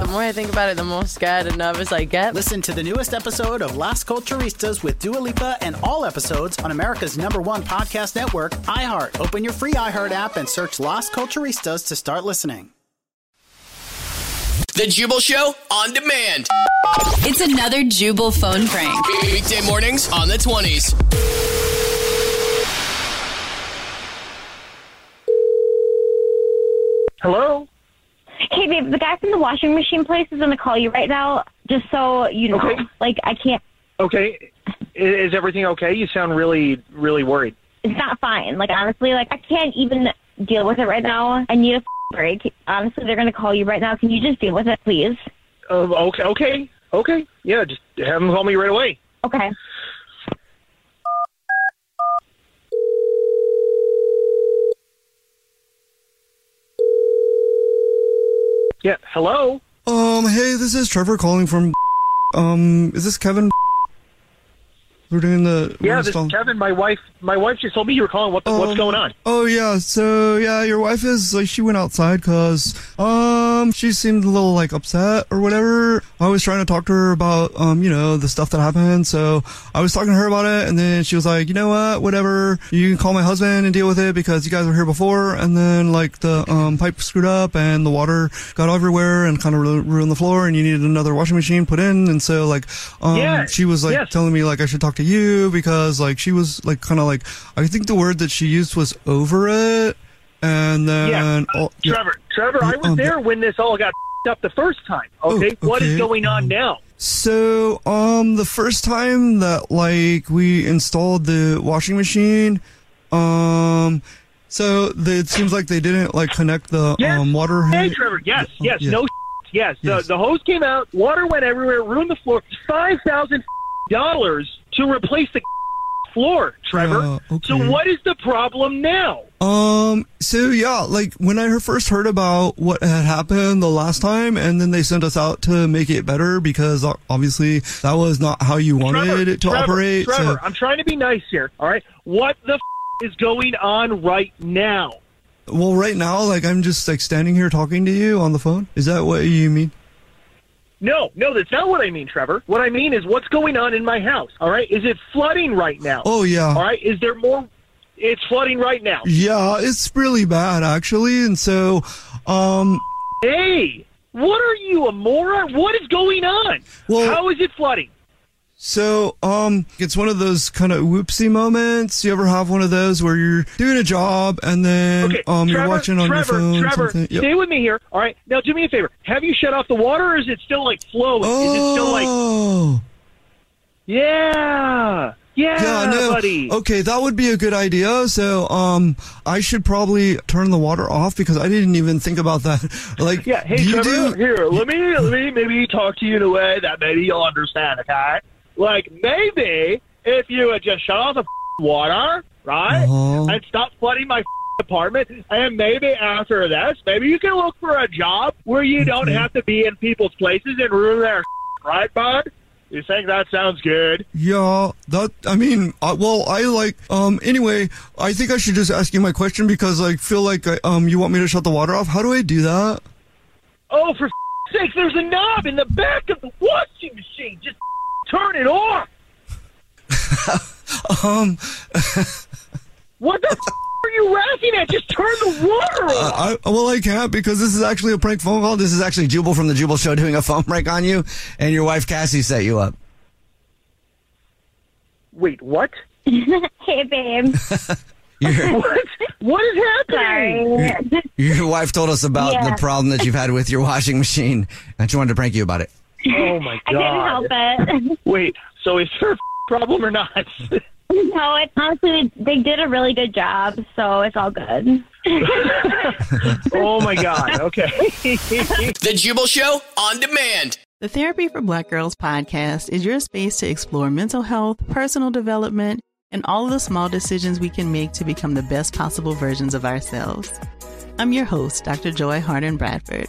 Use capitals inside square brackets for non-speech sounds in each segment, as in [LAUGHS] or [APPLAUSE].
The more I think about it, the more scared and nervous I get. Listen to the newest episode of Las Culturistas with Dua Lipa and all episodes on America's number one podcast network, iHeart. Open your free iHeart app and search Las Culturistas to start listening. The Jubal Show on demand. It's another Jubal phone prank. Weekday mornings on the 20s. Hello? Hey, babe, the guy from the washing machine place is going to call you right now, just so you know. Okay. Like, I can't. Okay. Is, everything okay? You sound really, really worried. It's not fine. Like, honestly, like, I can't even deal with it right now. I need a break. Honestly, they're going to call you right now. Can you just deal with it, please? Uh, okay, okay, okay. Yeah, just have them call me right away. Okay. Yeah, hello? Um, hey, this is Trevor calling from. Um, is this Kevin? We're doing the. Yeah, this Kevin. My wife, my wife just told me you were calling. What, the, what's Um, going on? Oh yeah, so yeah, your wife is like she went outside because um she seemed a little like upset or whatever. I was trying to talk to her about um you know the stuff that happened, so I was talking to her about it, and then she was like, you know what, whatever, you can call my husband and deal with it because you guys were here before, and then like the um pipe screwed up and the water got everywhere and kind of ru- ruined the floor, and you needed another washing machine put in, and so like um Yes, she was like yes. telling me like I should talk to you because like she was like kind of like I think the word that she used was over it, and then Yeah, all- yeah. Trevor, Trevor, I was Um, there when this all got up the first time. Okay, Oh, what is going on now? So, um, the first time that like we installed the washing machine, um, so the, it seems like they didn't like connect the Yes. um water. Hey, head- Trevor. Yes, Oh, yes, yeah. no. Yes, Yes. The, the hose came out, water went everywhere, ruined the floor. Five thousand dollars to replace the floor, Trevor. Yeah, okay. So what is the problem now? Um. So yeah, like when I first heard about what had happened the last time, and then they sent us out to make it better because uh, obviously that was not how you wanted Trevor, it to Trevor, operate. Trevor, so, I'm trying to be nice here. All right, what the f- is going on right now? well, right now, like I'm just like standing here talking to you on the phone. Is that what you mean? No, no, that's not what I mean, Trevor. What I mean is what's going on in my house. All right, is it flooding right now? Oh yeah. All right, is there more? It's flooding right now. Yeah, it's really bad actually, and so, um, Hey, what are you, a moron? What is going on? Well- How is it flooding? So, um, it's one of those kind of whoopsie moments. You ever have one of those where you're doing a job and then, Okay, um, Trevor, you're watching on Trevor, your phone Trevor, something. Yep. stay with me here. All right, now do me a favor. Have you shut off the water, or is it still like flowing? Is it still like? Oh, Yeah, yeah, yeah, no. buddy. Okay, that would be a good idea. So, um, I should probably turn the water off because I didn't even think about that. [LAUGHS] Like, Yeah, hey Trevor, do? here, let me let me maybe talk to you in a way that maybe you'll understand, okay? Like maybe if you would just shut off the water, right, Uh-huh. and stop flooding my apartment, and maybe after this, maybe you can look for a job where you don't have to be in people's places and ruin their right, bud? You think that sounds good? Yeah, that, I mean, uh, well, I like, um, anyway, I think I should just ask you my question because I feel like, I, um, you want me to shut the water off. How do I do that? Oh, for sake, there's a knob in the back of the washing machine. Just turn it off. [LAUGHS] um, what the f- are you laughing at? Just turn the water off. Uh, I, well, I can't because this is actually a prank phone call. This is actually Jubal from the Jubal Show doing a phone prank on you, and your wife Cassie set you up. Wait, what? [LAUGHS] hey, babe. [LAUGHS] Your, what? What is happening? Sorry. your wife told us about Yeah. the problem that you've had with your washing machine, and she wanted to prank you about it. Oh my god! I god. couldn't help it. [LAUGHS] Wait, so is her problem or not? [LAUGHS] No, it's honestly they did a really good job, so it's all good. [LAUGHS] oh my god. Okay. The Jubal Show on demand. The Therapy for Black Girls podcast is your space to explore mental health, personal development, and all of the small decisions we can make to become the best possible versions of ourselves. I'm your host, Dr. Joy Harden Bradford,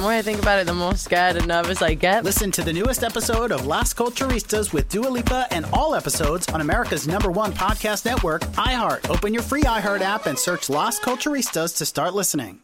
More I think about it, the more scared and nervous I get. Listen to the newest episode of Las Culturistas with Dua Lipa and all episodes on America's number one podcast network, iHeart. Open your free iHeart app and search Las Culturistas to start listening.